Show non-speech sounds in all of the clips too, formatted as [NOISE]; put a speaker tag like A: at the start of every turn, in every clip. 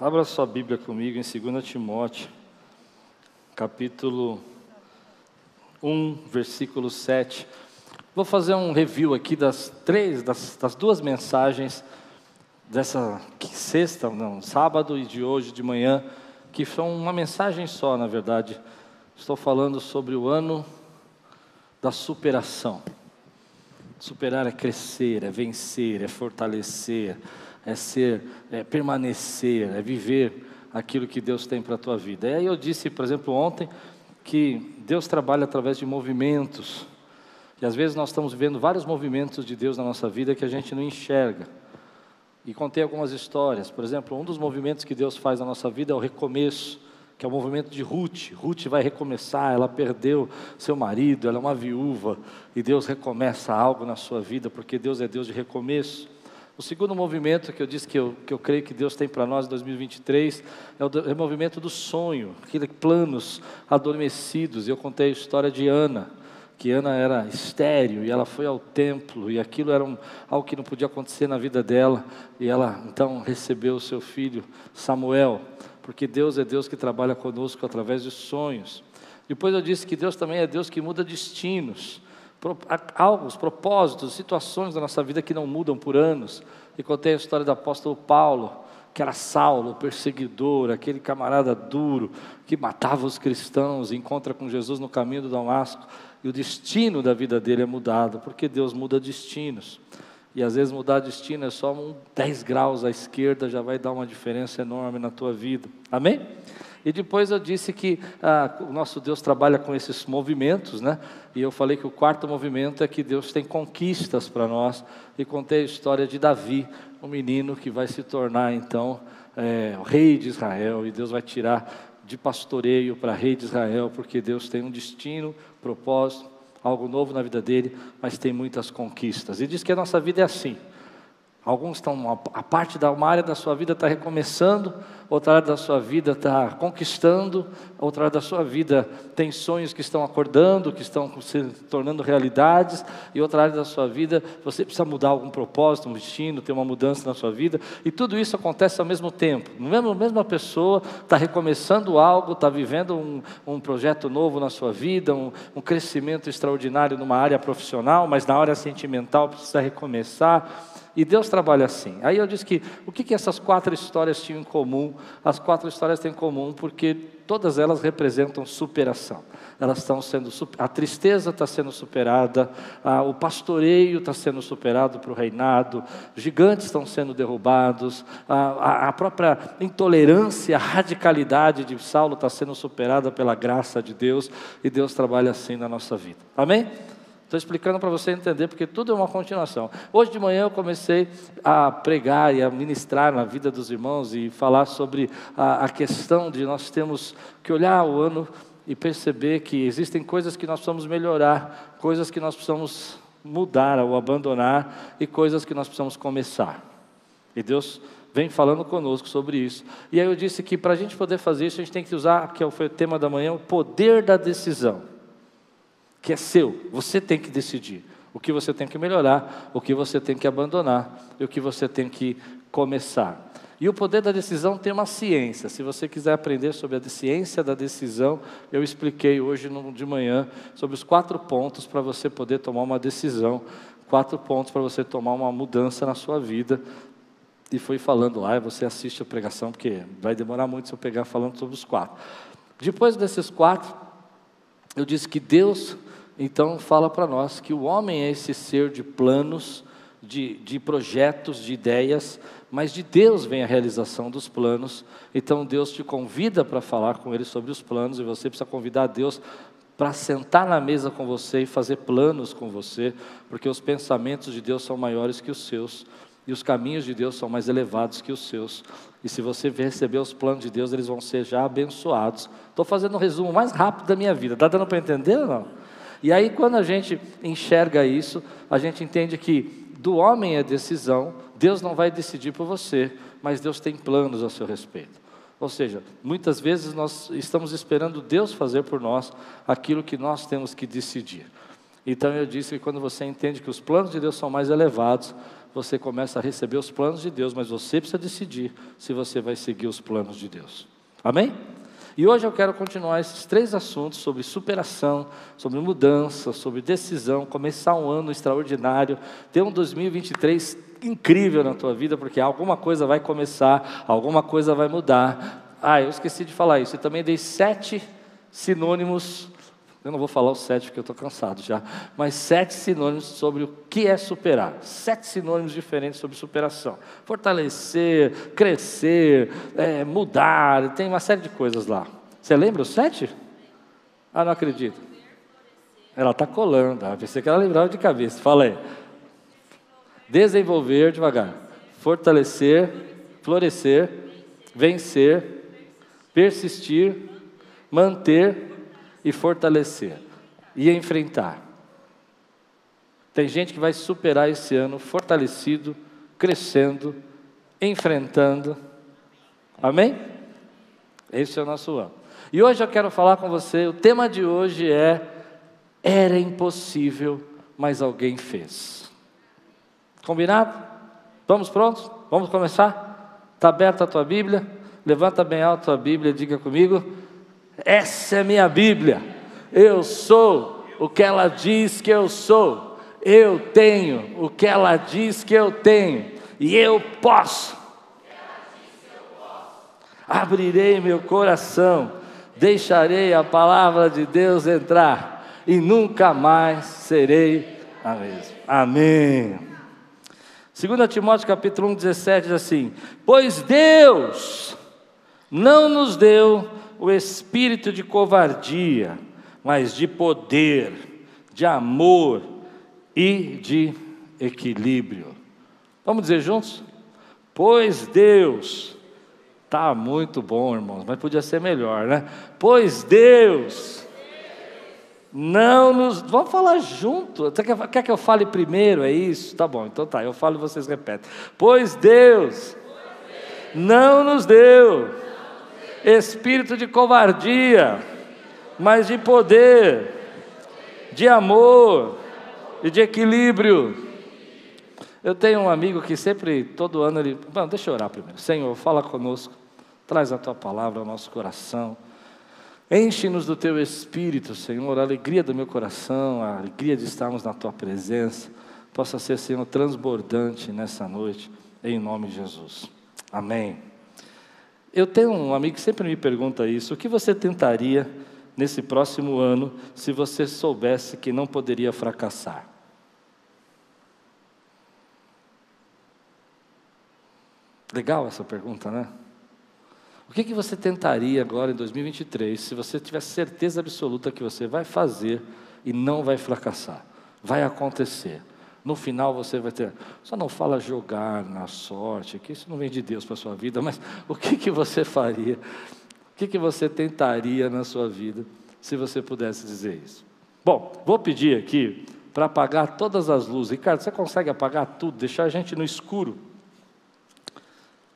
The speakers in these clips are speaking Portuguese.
A: Abra sua Bíblia comigo em 2 Timóteo, capítulo 1, versículo 7. Vou fazer um review aqui das três, das, das duas mensagens dessa sexta, não, sábado e de hoje de manhã, que são uma mensagem só, na verdade. Estou falando sobre o ano da superação. Superar é crescer, é vencer, é fortalecer, é ser, é permanecer, é viver aquilo que Deus tem para a tua vida. E aí eu disse, por exemplo, ontem, que Deus trabalha através de movimentos. E às vezes nós estamos vendo vários movimentos de Deus na nossa vida que a gente não enxerga. E contei algumas histórias. Por exemplo, um dos movimentos que Deus faz na nossa vida é o recomeço que é o movimento de Ruth. Ruth vai recomeçar, ela perdeu seu marido, ela é uma viúva, e Deus recomeça algo na sua vida, porque Deus é Deus de recomeço. O segundo movimento que eu disse que eu, que eu creio que Deus tem para nós em 2023 é o, é o movimento do sonho, aqueles planos adormecidos. Eu contei a história de Ana, que Ana era estéreo e ela foi ao templo e aquilo era um, algo que não podia acontecer na vida dela e ela então recebeu o seu filho Samuel porque Deus é Deus que trabalha conosco através de sonhos. Depois eu disse que Deus também é Deus que muda destinos, algo, propósitos, situações da nossa vida que não mudam por anos. E contei a história do apóstolo Paulo, que era Saulo, perseguidor, aquele camarada duro que matava os cristãos, encontra com Jesus no caminho do Damasco, e o destino da vida dele é mudado, porque Deus muda destinos. E às vezes mudar destino é só um 10 graus à esquerda, já vai dar uma diferença enorme na tua vida. Amém? E depois eu disse que ah, o nosso Deus trabalha com esses movimentos, né? E eu falei que o quarto movimento é que Deus tem conquistas para nós. E contei a história de Davi, um menino que vai se tornar então é, rei de Israel. E Deus vai tirar de pastoreio para rei de Israel, porque Deus tem um destino, propósito algo novo na vida dele, mas tem muitas conquistas. E diz que a nossa vida é assim. Alguns estão, a parte da uma área da sua vida está recomeçando, outra área da sua vida está conquistando, outra área da sua vida tem sonhos que estão acordando, que estão se tornando realidades, e outra área da sua vida você precisa mudar algum propósito, um destino, ter uma mudança na sua vida, e tudo isso acontece ao mesmo tempo. A mesma pessoa está recomeçando algo, está vivendo um, um, projeto novo na sua vida, um, um crescimento extraordinário numa área profissional, mas na área sentimental precisa recomeçar e Deus trabalha assim. Aí eu disse que o que, que essas quatro histórias tinham em comum? As quatro histórias têm em comum porque todas elas representam superação. Elas estão sendo a tristeza está sendo superada, a, o pastoreio está sendo superado para o reinado, gigantes estão sendo derrubados, a, a, a própria intolerância, a radicalidade de Saulo está sendo superada pela graça de Deus e Deus trabalha assim na nossa vida. Amém? Estou explicando para você entender, porque tudo é uma continuação. Hoje de manhã eu comecei a pregar e a ministrar na vida dos irmãos e falar sobre a, a questão de nós temos que olhar o ano e perceber que existem coisas que nós precisamos melhorar, coisas que nós precisamos mudar ou abandonar e coisas que nós precisamos começar. E Deus vem falando conosco sobre isso. E aí eu disse que para a gente poder fazer isso, a gente tem que usar, que foi o tema da manhã, o poder da decisão que é seu. Você tem que decidir o que você tem que melhorar, o que você tem que abandonar e o que você tem que começar. E o poder da decisão tem uma ciência. Se você quiser aprender sobre a ciência da decisão, eu expliquei hoje de manhã sobre os quatro pontos para você poder tomar uma decisão, quatro pontos para você tomar uma mudança na sua vida. E fui falando lá, você assiste a pregação, porque vai demorar muito se eu pegar falando sobre os quatro. Depois desses quatro, eu disse que Deus então fala para nós que o homem é esse ser de planos, de, de projetos, de ideias, mas de Deus vem a realização dos planos. Então Deus te convida para falar com Ele sobre os planos e você precisa convidar Deus para sentar na mesa com você e fazer planos com você, porque os pensamentos de Deus são maiores que os seus e os caminhos de Deus são mais elevados que os seus. E se você receber os planos de Deus, eles vão ser já abençoados. Estou fazendo um resumo mais rápido da minha vida. Está dando para entender ou não? E aí, quando a gente enxerga isso, a gente entende que do homem é decisão, Deus não vai decidir por você, mas Deus tem planos a seu respeito. Ou seja, muitas vezes nós estamos esperando Deus fazer por nós aquilo que nós temos que decidir. Então eu disse que quando você entende que os planos de Deus são mais elevados, você começa a receber os planos de Deus, mas você precisa decidir se você vai seguir os planos de Deus. Amém? E hoje eu quero continuar esses três assuntos sobre superação, sobre mudança, sobre decisão, começar um ano extraordinário, ter um 2023 incrível na tua vida, porque alguma coisa vai começar, alguma coisa vai mudar. Ah, eu esqueci de falar isso. Eu também dei sete sinônimos eu não vou falar os sete porque eu estou cansado já, mas sete sinônimos sobre o que é superar. Sete sinônimos diferentes sobre superação. Fortalecer, crescer, é, mudar, tem uma série de coisas lá. Você lembra os sete? Ah, não acredito. Ela está colando, ah, pensei que ela lembrava de cabeça. Fala aí. Desenvolver devagar. Fortalecer, florescer, vencer, persistir, manter e fortalecer e enfrentar. Tem gente que vai superar esse ano fortalecido, crescendo, enfrentando. Amém? Esse é o nosso ano. E hoje eu quero falar com você, o tema de hoje é Era impossível, mas alguém fez. Combinado? Vamos prontos? Vamos começar? Está aberta a tua Bíblia? Levanta bem alto a tua Bíblia, diga comigo. Essa é minha Bíblia. Eu sou o que ela diz que eu sou. Eu tenho o que ela diz que eu tenho. E eu posso. Abrirei meu coração, deixarei a palavra de Deus entrar e nunca mais serei a mesma. Amém. 2 Timóteo capítulo 1, 17 diz assim: Pois Deus não nos deu o espírito de covardia, mas de poder, de amor e de equilíbrio. Vamos dizer juntos? Pois Deus, tá muito bom, irmãos, mas podia ser melhor, né? Pois Deus não nos. Vamos falar junto. quer, quer que eu fale primeiro? É isso? Tá bom, então tá, eu falo e vocês repetem. Pois Deus não nos deu espírito de covardia, mas de poder, de amor e de equilíbrio. Eu tenho um amigo que sempre, todo ano, ele. Bom, deixa eu orar primeiro. Senhor, fala conosco, traz a tua palavra ao nosso coração. Enche-nos do teu espírito, Senhor, a alegria do meu coração, a alegria de estarmos na tua presença, possa ser, Senhor, transbordante nessa noite, em nome de Jesus. Amém. Eu tenho um amigo que sempre me pergunta isso: o que você tentaria nesse próximo ano se você soubesse que não poderia fracassar? Legal essa pergunta, né? O que, que você tentaria agora em 2023 se você tivesse certeza absoluta que você vai fazer e não vai fracassar? Vai acontecer. No final você vai ter. Só não fala jogar na sorte, que isso não vem de Deus para a sua vida, mas o que, que você faria? O que, que você tentaria na sua vida se você pudesse dizer isso? Bom, vou pedir aqui para apagar todas as luzes. Ricardo, você consegue apagar tudo, deixar a gente no escuro?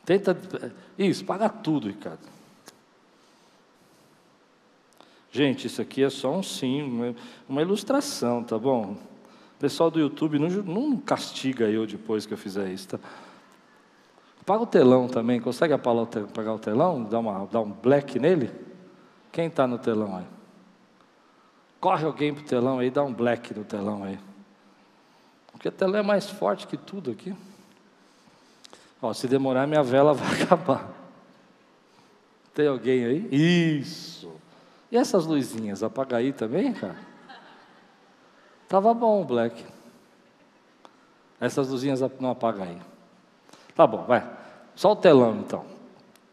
A: Tenta. Isso, apagar tudo, Ricardo. Gente, isso aqui é só um sim, uma ilustração, tá bom? Pessoal do YouTube não, não castiga eu depois que eu fizer isso. Tá? Apaga o telão também. Consegue apagar o telão? Dá, uma, dá um black nele? Quem está no telão aí? Corre alguém para o telão aí, dá um black no telão aí. Porque o telão é mais forte que tudo aqui. Ó, se demorar, minha vela [LAUGHS] vai acabar. Tem alguém aí? Isso. E essas luzinhas, apaga aí também, cara? Tava bom o black. Essas luzinhas não apagam aí. Tá bom, vai. Só o telão então.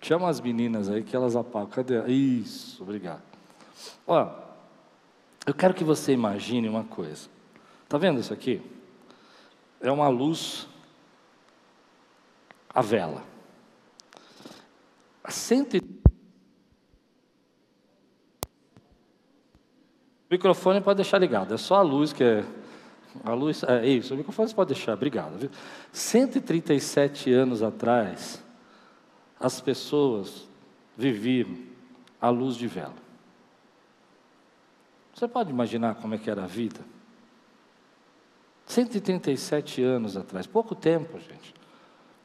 A: Chama as meninas aí que elas apagam. Cadê? Isso, obrigado. Ó, eu quero que você imagine uma coisa. Tá vendo isso aqui? É uma luz a vela. A cento O microfone pode deixar ligado, é só a luz que é. A luz, é isso, o microfone você pode deixar, obrigado. Viu? 137 anos atrás, as pessoas viviam à luz de vela. Você pode imaginar como é que era a vida? 137 anos atrás, pouco tempo, gente.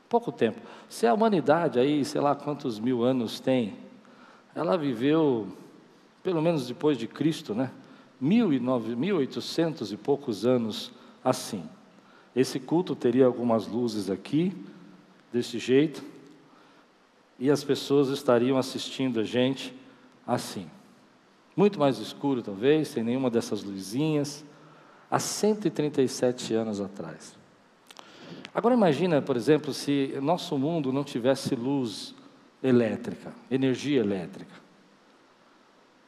A: Pouco tempo. Se a humanidade aí, sei lá quantos mil anos tem, ela viveu, pelo menos depois de Cristo, né? Mil e nove, mil oitocentos e poucos anos assim. Esse culto teria algumas luzes aqui, desse jeito, e as pessoas estariam assistindo a gente assim. Muito mais escuro, talvez, sem nenhuma dessas luzinhas, há 137 anos atrás. Agora imagina, por exemplo, se nosso mundo não tivesse luz elétrica, energia elétrica.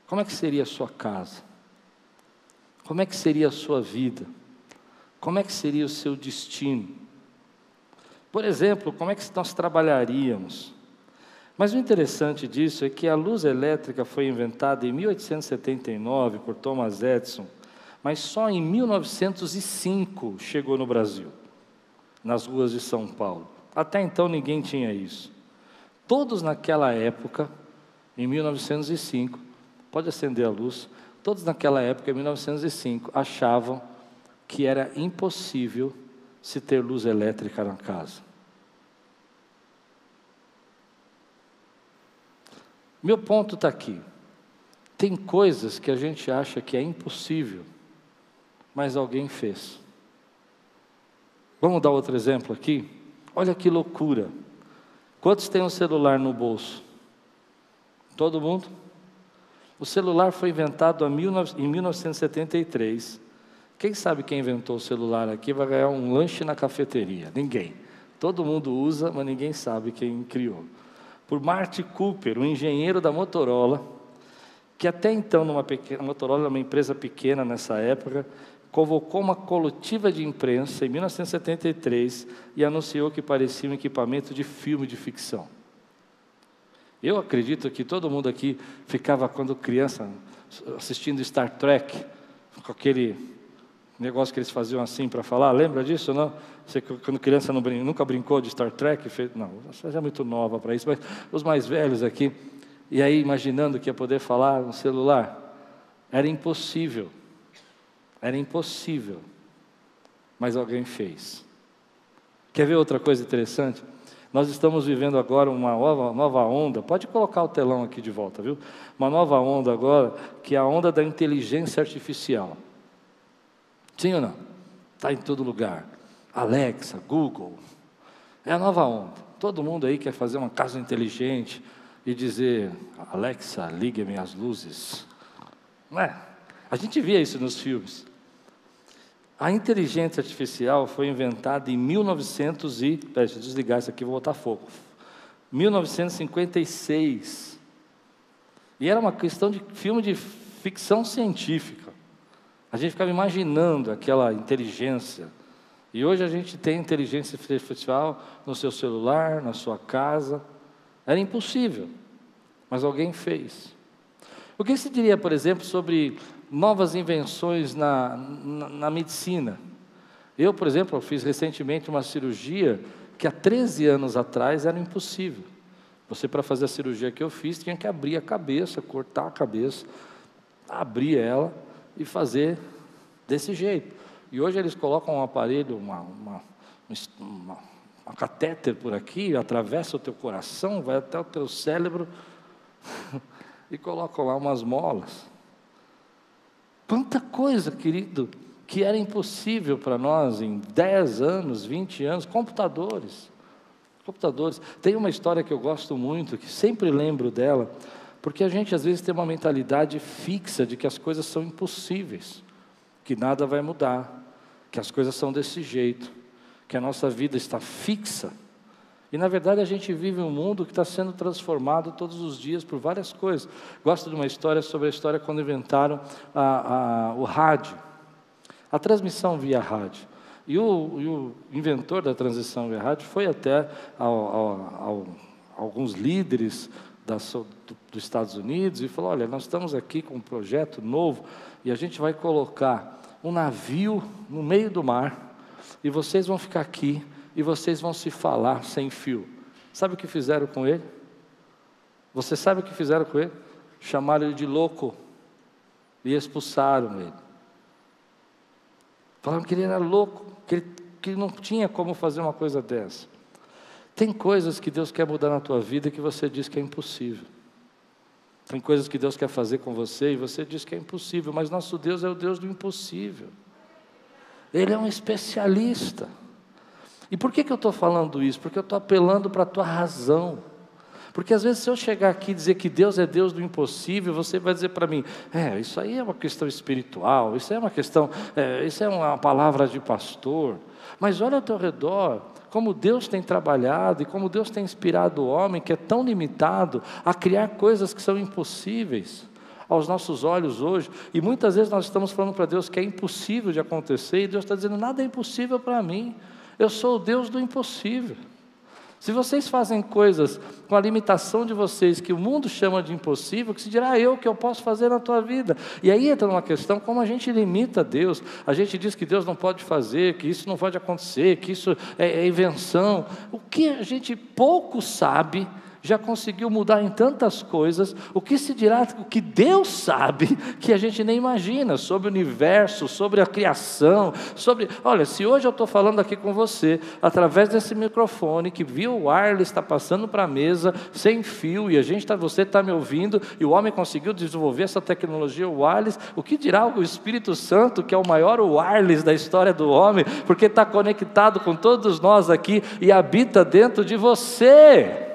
A: Como é que seria a sua casa? Como é que seria a sua vida? Como é que seria o seu destino? Por exemplo, como é que nós trabalharíamos? Mas o interessante disso é que a luz elétrica foi inventada em 1879 por Thomas Edison, mas só em 1905 chegou no Brasil nas ruas de São Paulo. Até então ninguém tinha isso. Todos naquela época, em 1905, pode acender a luz, todos naquela época, em 1905, achavam que era impossível se ter luz elétrica na casa. Meu ponto está aqui. Tem coisas que a gente acha que é impossível, mas alguém fez. Vamos dar outro exemplo aqui? Olha que loucura. Quantos têm um celular no bolso? Todo mundo? O celular foi inventado em 1973. Quem sabe quem inventou o celular aqui vai ganhar um lanche na cafeteria? Ninguém. Todo mundo usa, mas ninguém sabe quem criou. Por Marty Cooper, um engenheiro da Motorola, que até então, numa pequena, Motorola era uma empresa pequena nessa época, convocou uma coletiva de imprensa em 1973 e anunciou que parecia um equipamento de filme de ficção. Eu acredito que todo mundo aqui ficava, quando criança, assistindo Star Trek, com aquele negócio que eles faziam assim para falar, lembra disso, não? Você, quando criança não, nunca brincou de Star Trek? Fez, não, você é muito nova para isso, mas os mais velhos aqui, e aí imaginando que ia poder falar no celular, era impossível. Era impossível, mas alguém fez. Quer ver outra coisa interessante? Nós estamos vivendo agora uma nova, onda, pode colocar o telão aqui de volta, viu? Uma nova onda agora, que é a onda da inteligência artificial. Sim ou não? Está em todo lugar. Alexa, Google. É a nova onda. Todo mundo aí quer fazer uma casa inteligente e dizer: Alexa, ligue-me as luzes. Não é? A gente via isso nos filmes. A inteligência artificial foi inventada em 1900 e... Peraí, deixa eu desligar isso aqui, vou botar fogo. 1956. E era uma questão de filme de ficção científica. A gente ficava imaginando aquela inteligência. E hoje a gente tem inteligência artificial no seu celular, na sua casa. Era impossível, mas alguém fez. O que se diria, por exemplo, sobre novas invenções na, na, na medicina. Eu, por exemplo, fiz recentemente uma cirurgia que há 13 anos atrás era impossível. Você, para fazer a cirurgia que eu fiz, tinha que abrir a cabeça, cortar a cabeça, abrir ela e fazer desse jeito. E hoje eles colocam um aparelho, uma, uma, uma, uma catéter por aqui, atravessa o teu coração, vai até o teu cérebro [LAUGHS] e colocam lá umas molas. Quanta coisa, querido, que era impossível para nós em 10 anos, 20 anos, computadores. Computadores. Tem uma história que eu gosto muito, que sempre lembro dela, porque a gente às vezes tem uma mentalidade fixa de que as coisas são impossíveis, que nada vai mudar, que as coisas são desse jeito, que a nossa vida está fixa. E na verdade a gente vive um mundo que está sendo transformado todos os dias por várias coisas. Gosto de uma história sobre a história quando inventaram a, a, o rádio, a transmissão via rádio. E o, e o, inventor da transição via rádio foi até ao, ao, ao, alguns líderes da, do, dos Estados Unidos e falou: Olha, nós estamos aqui com um projeto novo e a gente vai colocar um navio no meio do mar e vocês vão ficar aqui e vocês vão se falar sem fio. Sabe o que fizeram com ele? Você sabe o que fizeram com ele? Chamaram ele de louco e expulsaram ele. Falavam que ele era louco, que ele, que não tinha como fazer uma coisa dessa. Tem coisas que Deus quer mudar na tua vida que você diz que é impossível. Tem coisas que Deus quer fazer com você e você diz que é impossível, mas nosso Deus é o Deus do impossível. Ele é um especialista. E por que, que eu estou falando isso? Porque eu estou apelando para a tua razão. Porque às vezes, se eu chegar aqui e dizer que Deus é Deus do impossível, você vai dizer para mim: é, isso aí é uma questão espiritual, isso é uma questão, é, isso é uma palavra de pastor. Mas olha ao teu redor, como Deus tem trabalhado e como Deus tem inspirado o homem que é tão limitado a criar coisas que são impossíveis aos nossos olhos hoje. E muitas vezes nós estamos falando para Deus que é impossível de acontecer, e Deus está dizendo: nada é impossível para mim, eu sou o Deus do impossível. Se vocês fazem coisas com a limitação de vocês, que o mundo chama de impossível, que se dirá eu que eu posso fazer na tua vida. E aí entra uma questão como a gente limita Deus. A gente diz que Deus não pode fazer, que isso não pode acontecer, que isso é, é invenção. O que a gente pouco sabe já conseguiu mudar em tantas coisas, o que se dirá, o que Deus sabe, [LAUGHS] que a gente nem imagina, sobre o universo, sobre a criação, sobre. Olha, se hoje eu estou falando aqui com você, através desse microfone, que viu o wireless está passando para a mesa, sem fio, e a gente tá, você está me ouvindo, e o homem conseguiu desenvolver essa tecnologia wireless, o que dirá o Espírito Santo, que é o maior wireless da história do homem, porque está conectado com todos nós aqui e habita dentro de você.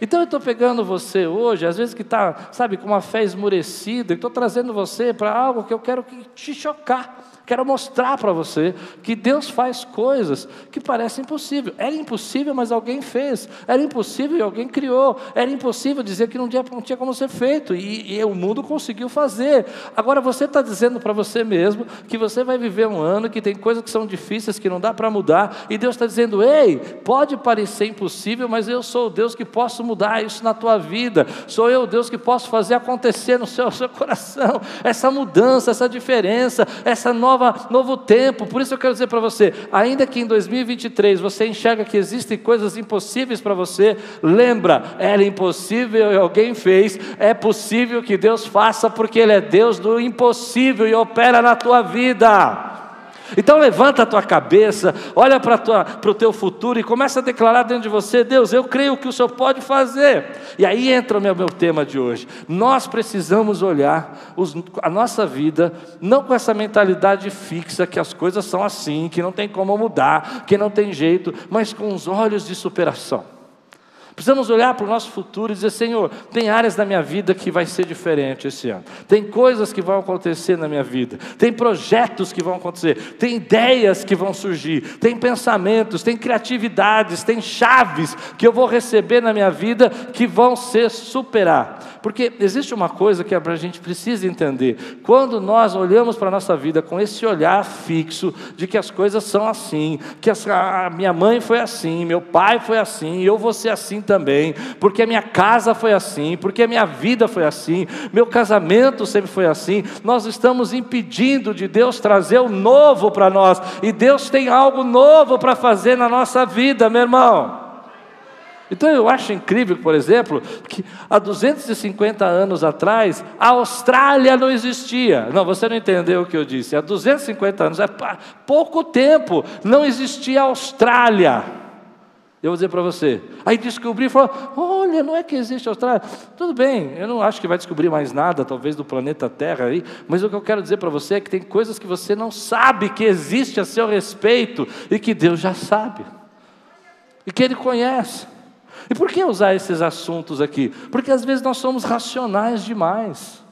A: Então eu estou pegando você hoje, às vezes que está, sabe, com uma fé esmurecida, estou trazendo você para algo que eu quero te chocar. Quero mostrar para você que Deus faz coisas que parecem impossível. Era impossível, mas alguém fez. Era impossível e alguém criou. Era impossível dizer que não tinha, não tinha como ser feito. E, e o mundo conseguiu fazer. Agora você está dizendo para você mesmo que você vai viver um ano que tem coisas que são difíceis, que não dá para mudar. E Deus está dizendo: ei, pode parecer impossível, mas eu sou o Deus que posso mudar isso na tua vida. Sou eu o Deus que posso fazer acontecer no seu, seu coração. Essa mudança, essa diferença, essa nova nova, novo tempo. Por isso eu quero dizer para você, ainda que em 2023 você enxerga que existem coisas impossíveis para você, lembra, era impossível e alguém fez, é possível que Deus faça porque Ele é Deus do impossível e opera na tua vida. Então levanta a tua cabeça, olha para o teu futuro e começa a declarar dentro de você: Deus, eu creio que o Senhor pode fazer. E aí entra o meu, meu tema de hoje. Nós precisamos olhar os, a nossa vida, não com essa mentalidade fixa que as coisas são assim, que não tem como mudar, que não tem jeito, mas com os olhos de superação. Precisamos olhar para o nosso futuro e dizer: Senhor, tem áreas da minha vida que vai ser diferente esse ano, tem coisas que vão acontecer na minha vida, tem projetos que vão acontecer, tem ideias que vão surgir, tem pensamentos, tem criatividades, tem chaves que eu vou receber na minha vida que vão ser superar. Porque existe uma coisa que a gente precisa entender: quando nós olhamos para a nossa vida com esse olhar fixo de que as coisas são assim, que a minha mãe foi assim, meu pai foi assim, eu vou ser assim também, porque a minha casa foi assim, porque a minha vida foi assim, meu casamento sempre foi assim. Nós estamos impedindo de Deus trazer o novo para nós, e Deus tem algo novo para fazer na nossa vida, meu irmão. Então eu acho incrível, por exemplo, que há 250 anos atrás a Austrália não existia. Não, você não entendeu o que eu disse. Há 250 anos, é pouco tempo, não existia a Austrália. Eu vou dizer para você. Aí descobri e falou: olha, não é que existe Austrália. Tudo bem, eu não acho que vai descobrir mais nada, talvez, do planeta Terra aí, mas o que eu quero dizer para você é que tem coisas que você não sabe que existe a seu respeito e que Deus já sabe. E que Ele conhece. E por que usar esses assuntos aqui? Porque às vezes nós somos racionais demais.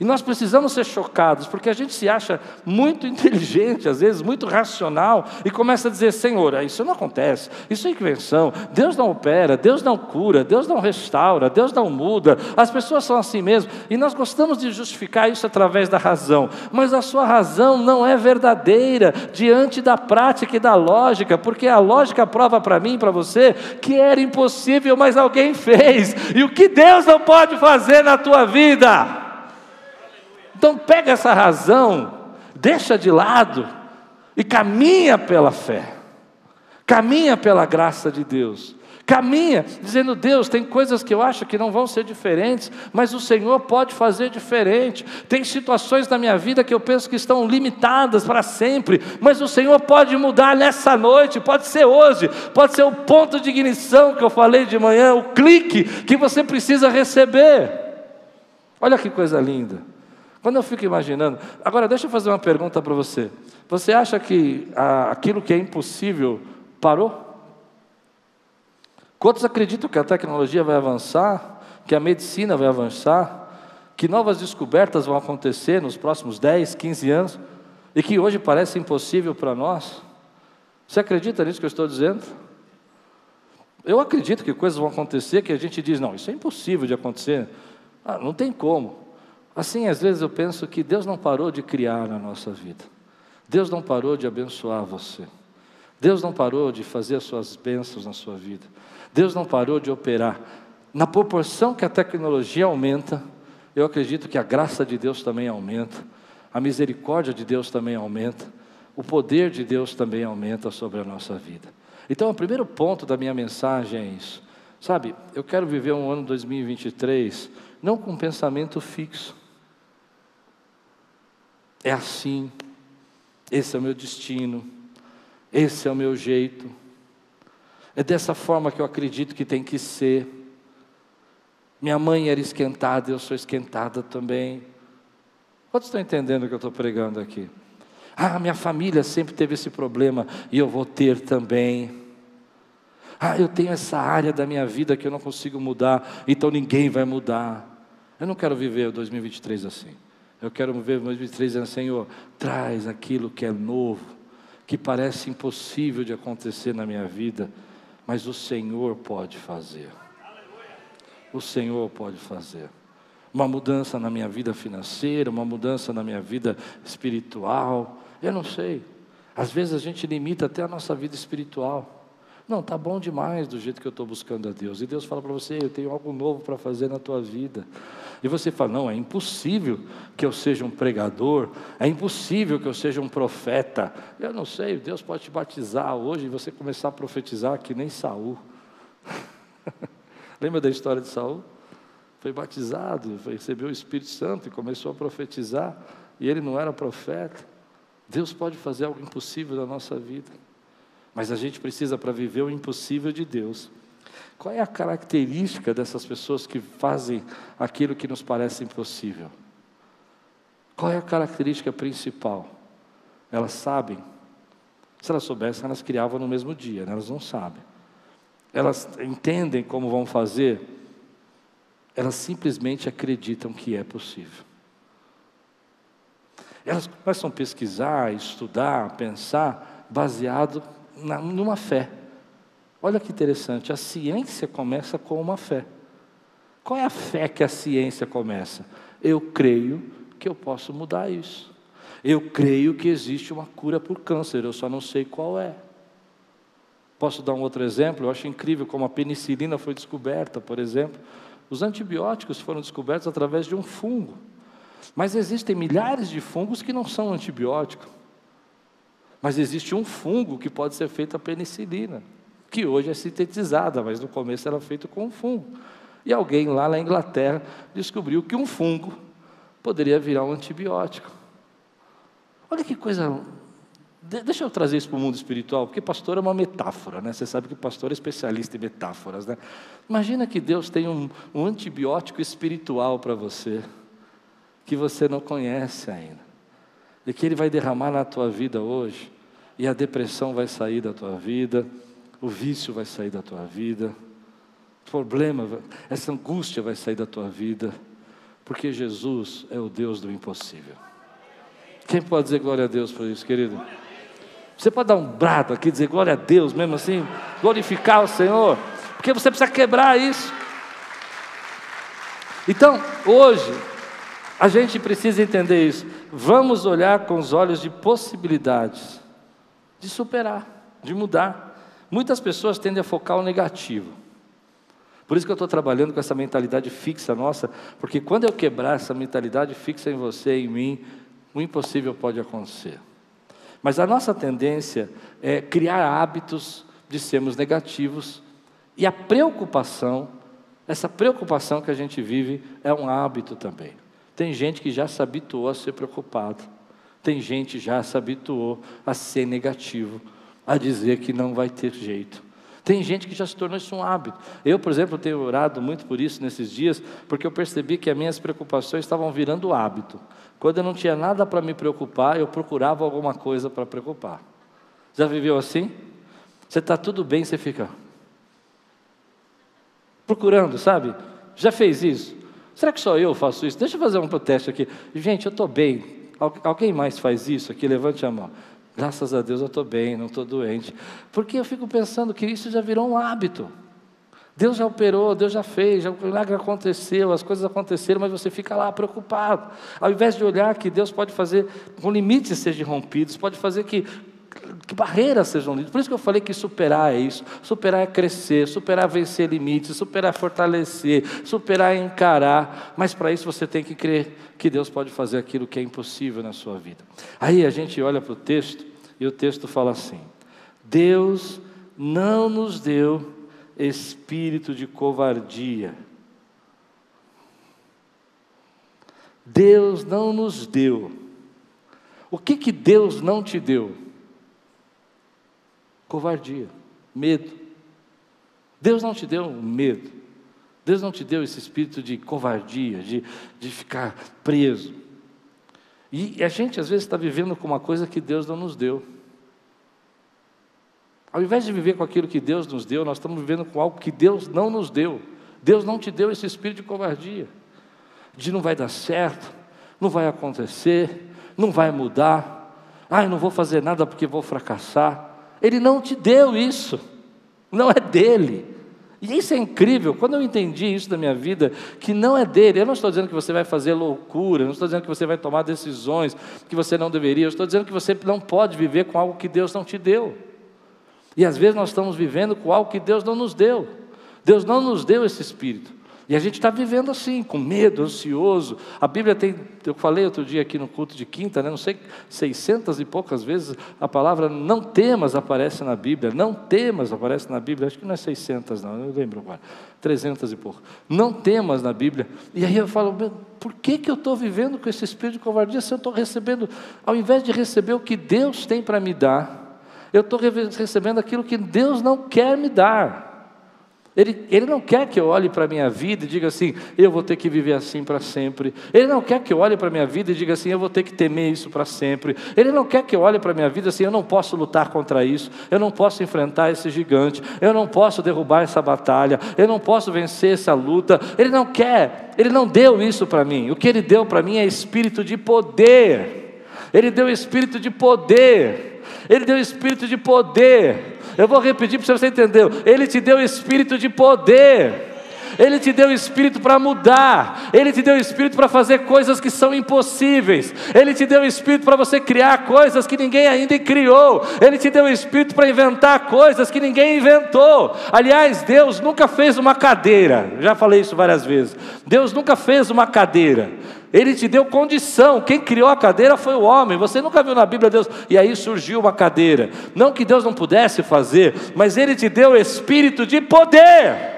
A: E nós precisamos ser chocados, porque a gente se acha muito [LAUGHS] inteligente, às vezes muito racional, e começa a dizer: Senhor, isso não acontece, isso é invenção, Deus não opera, Deus não cura, Deus não restaura, Deus não muda, as pessoas são assim mesmo, e nós gostamos de justificar isso através da razão, mas a sua razão não é verdadeira diante da prática e da lógica, porque a lógica prova para mim e para você que era impossível, mas alguém fez, e o que Deus não pode fazer na tua vida? Então pega essa razão, deixa de lado e caminha pela fé. Caminha pela graça de Deus. Caminha dizendo: Deus, tem coisas que eu acho que não vão ser diferentes, mas o Senhor pode fazer diferente. Tem situações na minha vida que eu penso que estão limitadas para sempre, mas o Senhor pode mudar nessa noite, pode ser hoje, pode ser o ponto de ignição que eu falei de manhã, o clique que você precisa receber. Olha que coisa linda. Quando eu fico imaginando, agora deixa eu fazer uma pergunta para você. Você acha que ah, aquilo que é impossível parou? Quantos acreditam que a tecnologia vai avançar, que a medicina vai avançar, que novas descobertas vão acontecer nos próximos 10, 15 anos e que hoje parece impossível para nós? Você acredita nisso que eu estou dizendo? Eu acredito que coisas vão acontecer que a gente diz, não, isso é impossível de acontecer. Ah, não tem como. Assim, às vezes eu penso que Deus não parou de criar na nossa vida. Deus não parou de abençoar você. Deus não parou de fazer as suas bênçãos na sua vida. Deus não parou de operar. Na proporção que a tecnologia aumenta, eu acredito que a graça de Deus também aumenta, a misericórdia de Deus também aumenta, o poder de Deus também aumenta sobre a nossa vida. Então, o primeiro ponto da minha mensagem é isso. Sabe, eu quero viver um ano 2023 não com um pensamento fixo. É assim, esse é o meu destino, esse é o meu jeito. É dessa forma que eu acredito que tem que ser. Minha mãe era esquentada, eu sou esquentada também. Quantos estão entendendo o que eu estou pregando aqui? Ah, minha família sempre teve esse problema e eu vou ter também. Ah, eu tenho essa área da minha vida que eu não consigo mudar, então ninguém vai mudar. Eu não quero viver o 2023 assim. Eu quero viver o 2023 dizendo, Senhor, traz aquilo que é novo, que parece impossível de acontecer na minha vida mas o Senhor pode fazer. O Senhor pode fazer. Uma mudança na minha vida financeira, uma mudança na minha vida espiritual. Eu não sei. Às vezes a gente limita até a nossa vida espiritual. Não, tá bom demais do jeito que eu estou buscando a Deus. E Deus fala para você: eu tenho algo novo para fazer na tua vida. E você fala: não, é impossível que eu seja um pregador, é impossível que eu seja um profeta. Eu não sei, Deus pode te batizar hoje e você começar a profetizar que nem Saul. [LAUGHS] Lembra da história de Saul? Foi batizado, recebeu o Espírito Santo e começou a profetizar, e ele não era profeta. Deus pode fazer algo impossível na nossa vida. Mas a gente precisa, para viver o impossível de Deus, qual é a característica dessas pessoas que fazem aquilo que nos parece impossível? Qual é a característica principal? Elas sabem. Se elas soubessem, elas criavam no mesmo dia, né? elas não sabem. Elas entendem como vão fazer, elas simplesmente acreditam que é possível. Elas começam a pesquisar, estudar, pensar, baseado na, numa fé. Olha que interessante, a ciência começa com uma fé. Qual é a fé que a ciência começa? Eu creio que eu posso mudar isso. Eu creio que existe uma cura por câncer, eu só não sei qual é. Posso dar um outro exemplo? Eu acho incrível como a penicilina foi descoberta, por exemplo. Os antibióticos foram descobertos através de um fungo. Mas existem milhares de fungos que não são antibióticos. Mas existe um fungo que pode ser feito a penicilina, que hoje é sintetizada, mas no começo era feito com um fungo. E alguém lá na Inglaterra descobriu que um fungo poderia virar um antibiótico. Olha que coisa. Deixa eu trazer isso para o mundo espiritual, porque pastor é uma metáfora, né? Você sabe que pastor é especialista em metáforas, né? Imagina que Deus tem um, um antibiótico espiritual para você, que você não conhece ainda e que Ele vai derramar na tua vida hoje, e a depressão vai sair da tua vida, o vício vai sair da tua vida, o problema, essa angústia vai sair da tua vida, porque Jesus é o Deus do impossível. Quem pode dizer glória a Deus por isso, querido? Você pode dar um brado aqui, dizer glória a Deus, mesmo assim, glorificar o Senhor, porque você precisa quebrar isso. Então, hoje, a gente precisa entender isso. Vamos olhar com os olhos de possibilidades, de superar, de mudar. Muitas pessoas tendem a focar o negativo. Por isso que eu estou trabalhando com essa mentalidade fixa nossa, porque quando eu quebrar essa mentalidade fixa em você e em mim, o impossível pode acontecer. Mas a nossa tendência é criar hábitos de sermos negativos E a preocupação, essa preocupação que a gente vive é um hábito também. Tem gente que já se habituou a ser preocupado. Tem gente que já se habituou a ser negativo, a dizer que não vai ter jeito. Tem gente que já se tornou isso um hábito. Eu, por exemplo, tenho orado muito por isso nesses dias, porque eu percebi que as minhas preocupações estavam virando hábito. Quando eu não tinha nada para me preocupar, eu procurava alguma coisa para preocupar. Já viveu assim? Você está tudo bem, você fica procurando, sabe? Já fez isso? Será que só eu faço isso? Deixa eu fazer um teste aqui. Gente, eu estou bem. Alguém mais faz isso aqui? Levante a mão. Graças a Deus eu estou bem, não estou doente. Porque eu fico pensando que isso já virou um hábito. Deus já operou, Deus já fez, já, o milagre aconteceu, as coisas aconteceram, mas você fica lá preocupado. Ao invés de olhar que Deus pode fazer com limites sejam rompidos, pode fazer que, que barreiras sejam limpas. Por isso que eu falei que superar é isso. Superar é crescer, superar é vencer limites, superar é fortalecer, superar é encarar. Mas para isso você tem que crer que Deus pode fazer aquilo que é impossível na sua vida. Aí a gente olha para o texto e o texto fala assim: Deus não nos deu espírito de covardia. Deus não nos deu. O que que Deus não te deu? Covardia, medo. Deus não te deu medo. Deus não te deu esse espírito de covardia, de, de ficar preso. E a gente às vezes está vivendo com uma coisa que Deus não nos deu. Ao invés de viver com aquilo que Deus nos deu, nós estamos vivendo com algo que Deus não nos deu. Deus não te deu esse espírito de covardia, de não vai dar certo, não vai acontecer, não vai mudar, ah, eu não vou fazer nada porque vou fracassar. Ele não te deu isso, não é dele. E isso é incrível, quando eu entendi isso da minha vida, que não é dele, eu não estou dizendo que você vai fazer loucura, não estou dizendo que você vai tomar decisões que você não deveria, eu estou dizendo que você não pode viver com algo que Deus não te deu. E às vezes nós estamos vivendo com algo que Deus não nos deu. Deus não nos deu esse espírito. E a gente está vivendo assim, com medo, ansioso. A Bíblia tem, eu falei outro dia aqui no culto de quinta, né, não sei, 600 e poucas vezes a palavra não temas aparece na Bíblia. Não temas aparece na Bíblia, acho que não é 600 não, eu lembro agora. 300 e pouco. Não temas na Bíblia. E aí eu falo, por que, que eu estou vivendo com esse espírito de covardia se eu estou recebendo, ao invés de receber o que Deus tem para me dar, eu estou recebendo aquilo que Deus não quer me dar. Ele, ele não quer que eu olhe para a minha vida e diga assim, eu vou ter que viver assim para sempre. Ele não quer que eu olhe para a minha vida e diga assim, eu vou ter que temer isso para sempre. Ele não quer que eu olhe para a minha vida assim, eu não posso lutar contra isso, eu não posso enfrentar esse gigante, eu não posso derrubar essa batalha, eu não posso vencer essa luta. Ele não quer, ele não deu isso para mim. O que ele deu para mim é espírito de poder. Ele deu espírito de poder. Ele deu espírito de poder. Eu vou repetir para você entender. Ele te deu espírito de poder. Ele te deu espírito para mudar, Ele te deu espírito para fazer coisas que são impossíveis, Ele te deu espírito para você criar coisas que ninguém ainda criou, Ele te deu espírito para inventar coisas que ninguém inventou. Aliás, Deus nunca fez uma cadeira, já falei isso várias vezes. Deus nunca fez uma cadeira. Ele te deu condição. Quem criou a cadeira foi o homem. Você nunca viu na Bíblia Deus. E aí surgiu uma cadeira. Não que Deus não pudesse fazer, mas Ele te deu espírito de poder.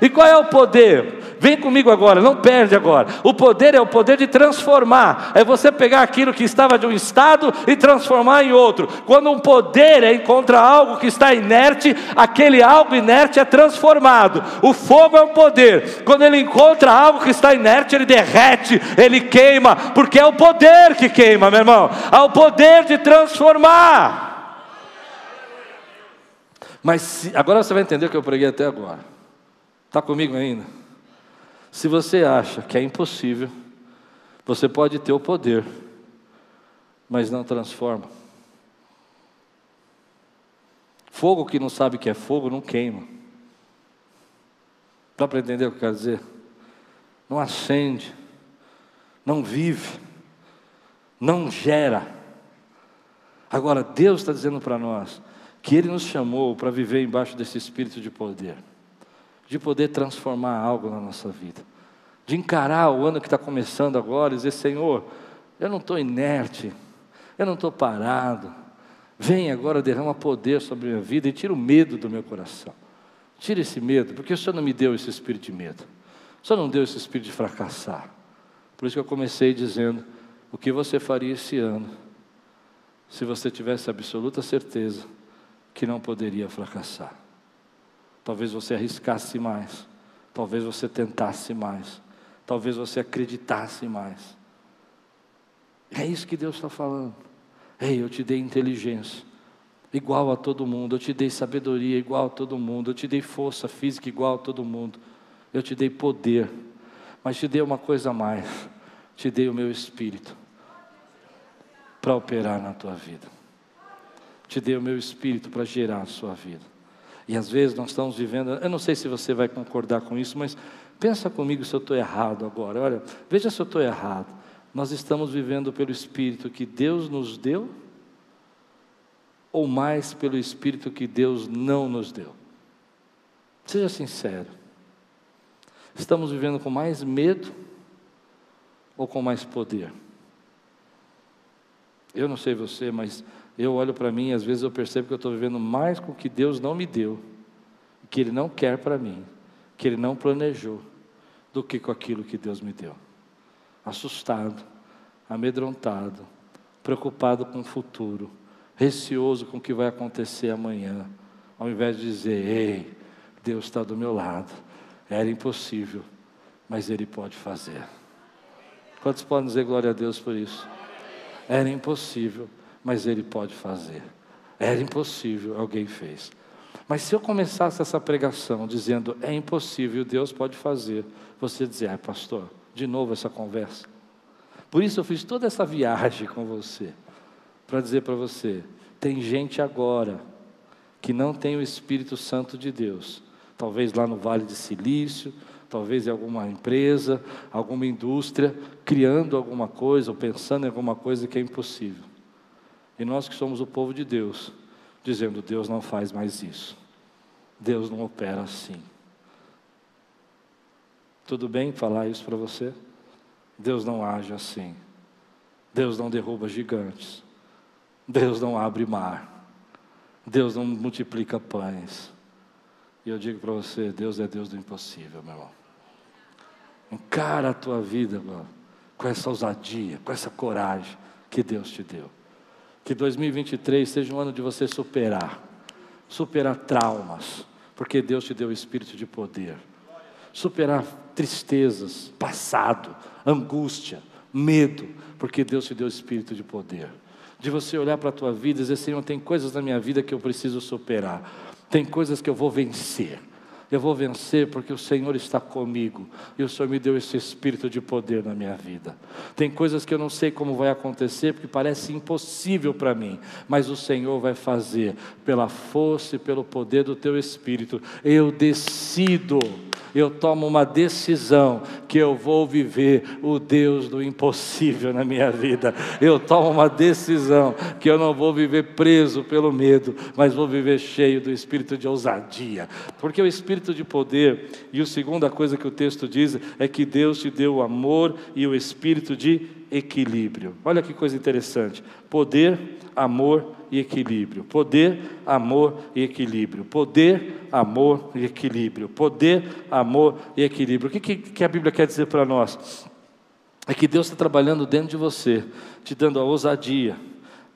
A: E qual é o poder? Vem comigo agora, não perde agora. O poder é o poder de transformar. É você pegar aquilo que estava de um estado e transformar em outro. Quando um poder é algo que está inerte, aquele algo inerte é transformado. O fogo é um poder. Quando ele encontra algo que está inerte, ele derrete, ele queima, porque é o poder que queima, meu irmão. Há o poder de transformar. Mas se, agora você vai entender o que eu preguei até agora. Está comigo ainda? Se você acha que é impossível, você pode ter o poder, mas não transforma. Fogo que não sabe que é fogo não queima. Dá para entender o que eu quero dizer? Não acende, não vive, não gera. Agora, Deus está dizendo para nós que Ele nos chamou para viver embaixo desse espírito de poder de poder transformar algo na nossa vida, de encarar o ano que está começando agora e dizer: Senhor, eu não estou inerte, eu não estou parado, vem agora, derrama poder sobre a minha vida e tira o medo do meu coração. Tira esse medo, porque o Senhor não me deu esse espírito de medo. O Senhor não deu esse espírito de fracassar. Por isso que eu comecei dizendo: o que você faria esse ano se você tivesse absoluta certeza que não poderia fracassar? Talvez você arriscasse mais, talvez você tentasse mais, talvez você acreditasse mais. É isso que Deus está falando. Ei, eu te dei inteligência, igual a todo mundo, eu te dei sabedoria igual a todo mundo, eu te dei força física igual a todo mundo, eu te dei poder, mas te dei uma coisa a mais, te dei o meu espírito para operar na tua vida. Te dei o meu espírito para gerar a sua vida. E às vezes nós estamos vivendo, eu não sei se você vai concordar com isso, mas pensa comigo se eu estou errado agora. Olha, veja se eu estou errado. Nós estamos vivendo pelo Espírito que Deus nos deu, ou mais pelo Espírito que Deus não nos deu? Seja sincero. Estamos vivendo com mais medo ou com mais poder? Eu não sei você, mas eu olho para mim e às vezes eu percebo que eu estou vivendo mais com o que Deus não me deu, que Ele não quer para mim, que Ele não planejou, do que com aquilo que Deus me deu. Assustado, amedrontado, preocupado com o futuro, receoso com o que vai acontecer amanhã, ao invés de dizer: Ei, Deus está do meu lado, era impossível, mas Ele pode fazer. Quantos podem dizer glória a Deus por isso? Era impossível, mas Ele pode fazer. Era impossível, alguém fez. Mas se eu começasse essa pregação dizendo é impossível, Deus pode fazer, você dizer, ah, pastor, de novo essa conversa. Por isso eu fiz toda essa viagem com você, para dizer para você: tem gente agora que não tem o Espírito Santo de Deus, talvez lá no Vale de Silício, talvez em alguma empresa, alguma indústria, criando alguma coisa ou pensando em alguma coisa que é impossível. E nós que somos o povo de Deus, dizendo: Deus não faz mais isso, Deus não opera assim. Tudo bem falar isso para você? Deus não age assim. Deus não derruba gigantes. Deus não abre mar. Deus não multiplica pães. E eu digo para você: Deus é Deus do impossível, meu irmão. Encara a tua vida, mano, com essa ousadia, com essa coragem que Deus te deu. Que 2023 seja um ano de você superar, superar traumas, porque Deus te deu o espírito de poder. Superar tristezas, passado, angústia, medo, porque Deus te deu o espírito de poder. De você olhar para a tua vida e dizer, Senhor, tem coisas na minha vida que eu preciso superar, tem coisas que eu vou vencer. Eu vou vencer porque o Senhor está comigo e o Senhor me deu esse espírito de poder na minha vida. Tem coisas que eu não sei como vai acontecer porque parece impossível para mim, mas o Senhor vai fazer pela força e pelo poder do teu espírito. Eu decido eu tomo uma decisão que eu vou viver o Deus do impossível na minha vida. Eu tomo uma decisão que eu não vou viver preso pelo medo, mas vou viver cheio do espírito de ousadia. Porque o espírito de poder, e a segunda coisa que o texto diz é que Deus te deu o amor e o espírito de equilíbrio. Olha que coisa interessante: poder, amor e equilíbrio. Poder, amor e equilíbrio. Poder, amor e equilíbrio. Poder, amor e equilíbrio. O que, que, que a Bíblia quer dizer para nós? É que Deus está trabalhando dentro de você, te dando a ousadia,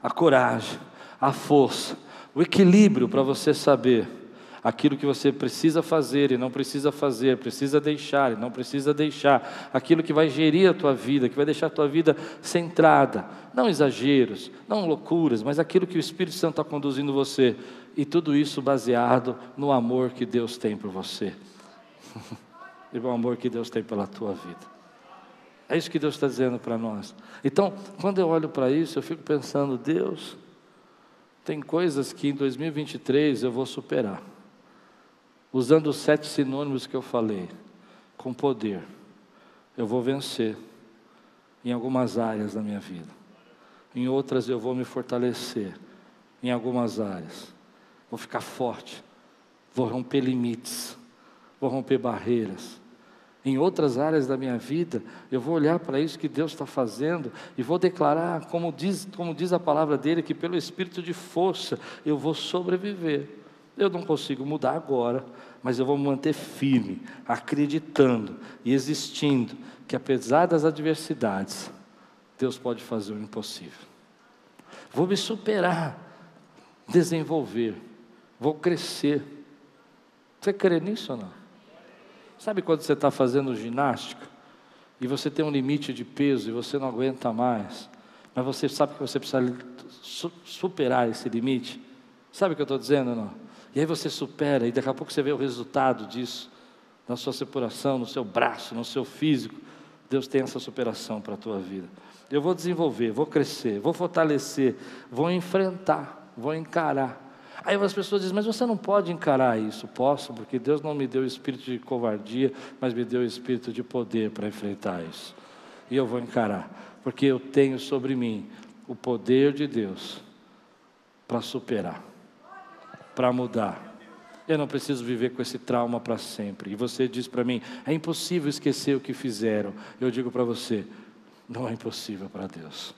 A: a coragem, a força, o equilíbrio para você saber aquilo que você precisa fazer e não precisa fazer, precisa deixar e não precisa deixar, aquilo que vai gerir a tua vida, que vai deixar a tua vida centrada, não exageros, não loucuras, mas aquilo que o Espírito Santo está conduzindo você, e tudo isso baseado no amor que Deus tem por você, [LAUGHS] e o amor que Deus tem pela tua vida. É isso que Deus está dizendo para nós. Então, quando eu olho para isso, eu fico pensando, Deus, tem coisas que em 2023 eu vou superar usando os sete sinônimos que eu falei, com poder, eu vou vencer em algumas áreas da minha vida, em outras eu vou me fortalecer, em algumas áreas, vou ficar forte, vou romper limites, vou romper barreiras. Em outras áreas da minha vida, eu vou olhar para isso que Deus está fazendo e vou declarar, como diz, como diz a palavra dele, que pelo espírito de força eu vou sobreviver. Eu não consigo mudar agora, mas eu vou me manter firme, acreditando e existindo que apesar das adversidades, Deus pode fazer o impossível. Vou me superar, desenvolver, vou crescer. Você crê nisso ou não? Sabe quando você está fazendo ginástica e você tem um limite de peso e você não aguenta mais, mas você sabe que você precisa superar esse limite? Sabe o que eu estou dizendo ou não? E aí você supera e daqui a pouco você vê o resultado disso na sua separação, no seu braço, no seu físico. Deus tem essa superação para a tua vida. Eu vou desenvolver, vou crescer, vou fortalecer, vou enfrentar, vou encarar. Aí as pessoas dizem, mas você não pode encarar isso. Posso, porque Deus não me deu o espírito de covardia, mas me deu o espírito de poder para enfrentar isso. E eu vou encarar, porque eu tenho sobre mim o poder de Deus para superar, para mudar. Eu não preciso viver com esse trauma para sempre. E você diz para mim, é impossível esquecer o que fizeram. Eu digo para você, não é impossível para Deus.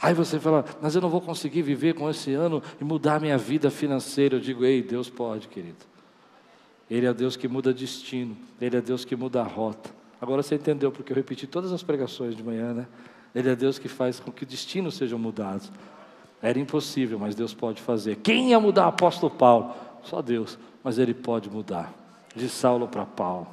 A: Aí você fala, mas eu não vou conseguir viver com esse ano e mudar minha vida financeira. Eu digo, ei, Deus pode, querido. Ele é Deus que muda destino, Ele é Deus que muda a rota. Agora você entendeu porque eu repeti todas as pregações de manhã, né? Ele é Deus que faz com que destinos sejam mudados. Era impossível, mas Deus pode fazer. Quem ia mudar o apóstolo Paulo? Só Deus, mas ele pode mudar. De Saulo para Paulo.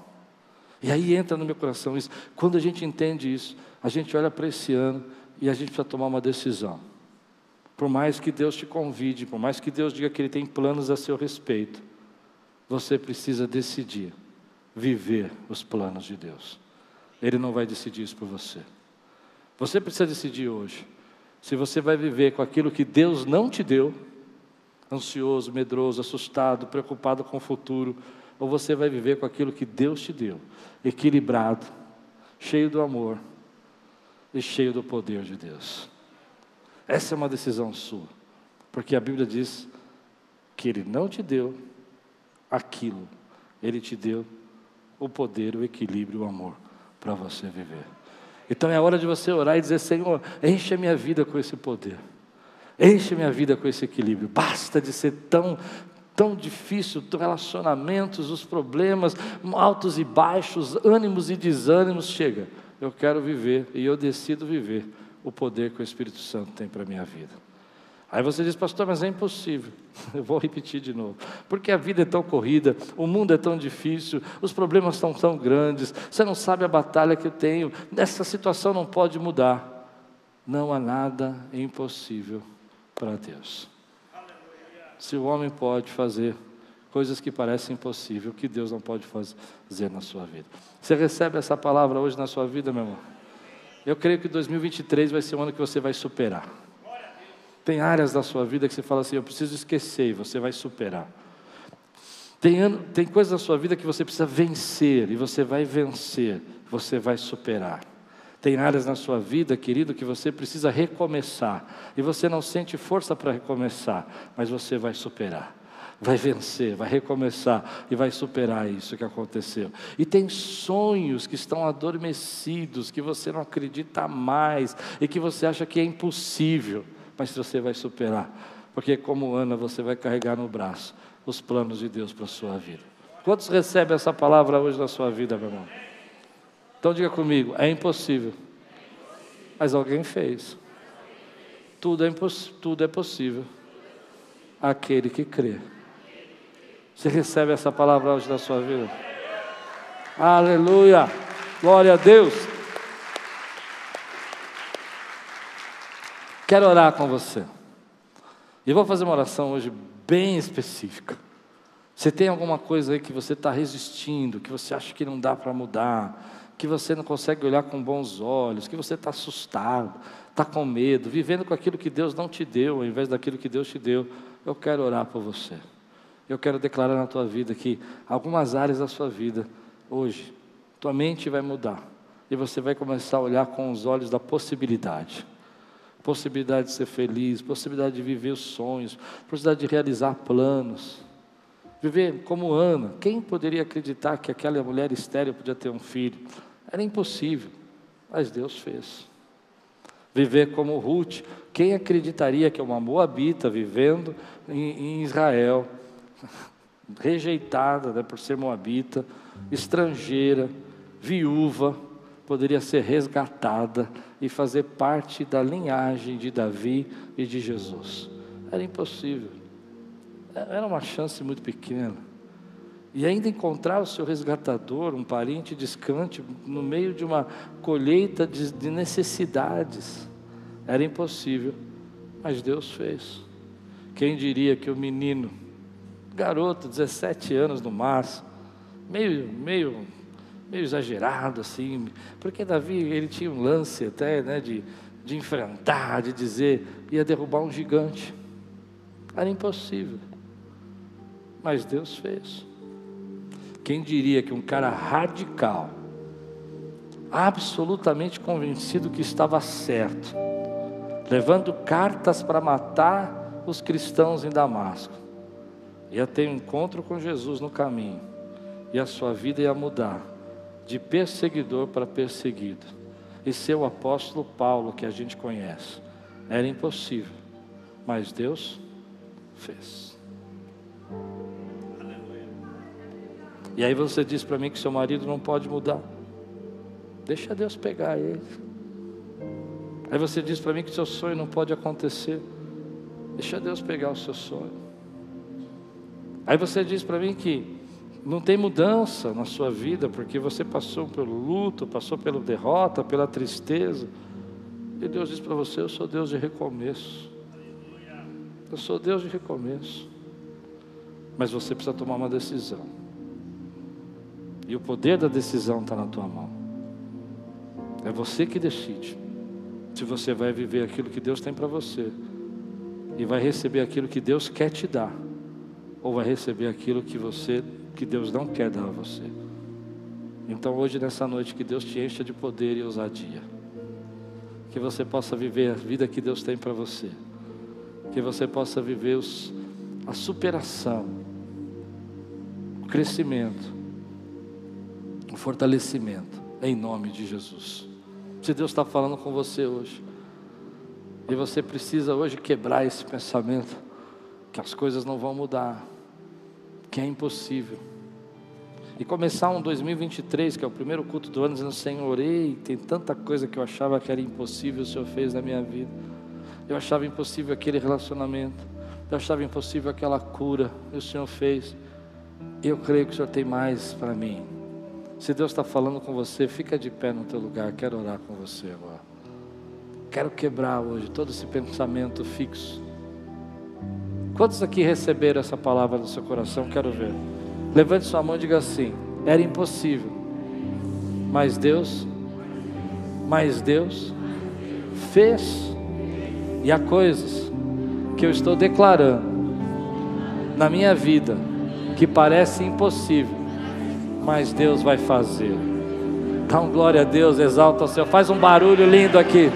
A: E aí entra no meu coração isso. Quando a gente entende isso, a gente olha para esse ano e a gente precisa tomar uma decisão. Por mais que Deus te convide, por mais que Deus diga que Ele tem planos a seu respeito, você precisa decidir viver os planos de Deus. Ele não vai decidir isso por você. Você precisa decidir hoje se você vai viver com aquilo que Deus não te deu, ansioso, medroso, assustado, preocupado com o futuro, ou você vai viver com aquilo que Deus te deu, equilibrado, cheio do amor, e cheio do poder de Deus. Essa é uma decisão sua, porque a Bíblia diz que Ele não te deu aquilo, Ele te deu o poder, o equilíbrio, o amor para você viver. Então é hora de você orar e dizer: Senhor, enche a minha vida com esse poder, enche a minha vida com esse equilíbrio. Basta de ser tão, tão difícil, relacionamentos, os problemas, altos e baixos, ânimos e desânimos. Chega, eu quero viver e eu decido viver o poder que o Espírito Santo tem para a minha vida. Aí você diz, pastor, mas é impossível. [LAUGHS] Eu vou repetir de novo. Porque a vida é tão corrida, o mundo é tão difícil, os problemas são tão grandes, você não sabe a batalha que eu tenho, essa situação não pode mudar. Não há nada impossível para Deus. Se o homem pode fazer coisas que parecem impossíveis, que Deus não pode fazer na sua vida. Você recebe essa palavra hoje na sua vida, meu irmão? Eu creio que 2023 vai ser o ano que você vai superar. Tem áreas da sua vida que você fala assim: eu preciso esquecer, e você vai superar. Tem, tem coisas na sua vida que você precisa vencer, e você vai vencer, você vai superar. Tem áreas na sua vida, querido, que você precisa recomeçar, e você não sente força para recomeçar, mas você vai superar vai vencer, vai recomeçar e vai superar isso que aconteceu. E tem sonhos que estão adormecidos, que você não acredita mais e que você acha que é impossível, mas você vai superar, porque como Ana você vai carregar no braço os planos de Deus para a sua vida. Quantos recebem essa palavra hoje na sua vida, meu irmão? Então diga comigo, é impossível. Mas alguém fez. Tudo é, tudo é possível. Aquele que crê. Você recebe essa palavra hoje na sua vida? Aleluia! Glória a Deus! Quero orar com você. E vou fazer uma oração hoje bem específica. Você tem alguma coisa aí que você está resistindo, que você acha que não dá para mudar, que você não consegue olhar com bons olhos, que você está assustado, está com medo, vivendo com aquilo que Deus não te deu, ao invés daquilo que Deus te deu, eu quero orar por você eu quero declarar na tua vida que algumas áreas da sua vida, hoje, tua mente vai mudar e você vai começar a olhar com os olhos da possibilidade. Possibilidade de ser feliz, possibilidade de viver os sonhos, possibilidade de realizar planos. Viver como Ana. Quem poderia acreditar que aquela mulher estéril podia ter um filho? Era impossível, mas Deus fez. viver como Ruth. Quem acreditaria que uma moabita vivendo em, em Israel, [LAUGHS] rejeitada né, por ser moabita, estrangeira, viúva, poderia ser resgatada e fazer parte da linhagem de Davi e de Jesus. Era impossível. Era uma chance muito pequena. E ainda encontrar o seu resgatador, um parente distante, no meio de uma colheita de, de necessidades. Era impossível, mas Deus fez. Quem diria que o menino, garoto, 17 anos no máximo, meio, meio, meio exagerado assim, porque Davi ele tinha um lance até né, de, de enfrentar, de dizer, ia derrubar um gigante. Era impossível, mas Deus fez. Quem diria que um cara radical, absolutamente convencido que estava certo, levando cartas para matar os cristãos em Damasco, ia ter um encontro com Jesus no caminho, e a sua vida ia mudar de perseguidor para perseguido, e ser o apóstolo Paulo que a gente conhece. Era impossível, mas Deus fez. E aí você diz para mim que seu marido não pode mudar. Deixa Deus pegar ele. Aí você diz para mim que seu sonho não pode acontecer. Deixa Deus pegar o seu sonho. Aí você diz para mim que não tem mudança na sua vida porque você passou pelo luto, passou pela derrota, pela tristeza. E Deus diz para você: Eu sou Deus de recomeço. Eu sou Deus de recomeço. Mas você precisa tomar uma decisão. E o poder da decisão está na tua mão. É você que decide se você vai viver aquilo que Deus tem para você e vai receber aquilo que Deus quer te dar, ou vai receber aquilo que você que Deus não quer dar a você. Então hoje nessa noite que Deus te encha de poder e ousadia. Que você possa viver a vida que Deus tem para você. Que você possa viver os, a superação, o crescimento o fortalecimento, em nome de Jesus. Se Deus está falando com você hoje, e você precisa hoje quebrar esse pensamento, que as coisas não vão mudar, que é impossível. E começar um 2023, que é o primeiro culto do ano, dizendo: Senhor, orei, tem tanta coisa que eu achava que era impossível, o Senhor fez na minha vida. Eu achava impossível aquele relacionamento, eu achava impossível aquela cura, e o Senhor fez. Eu creio que o Senhor tem mais para mim. Se Deus está falando com você, fica de pé no teu lugar. Quero orar com você agora. Quero quebrar hoje todo esse pensamento fixo. Quantos aqui receberam essa palavra no seu coração? Quero ver. Levante sua mão e diga assim: era impossível, mas Deus, mas Deus fez. E há coisas que eu estou declarando na minha vida que parecem impossível mas Deus vai fazer. Dá um glória a Deus, exalta o Senhor, faz um barulho lindo aqui.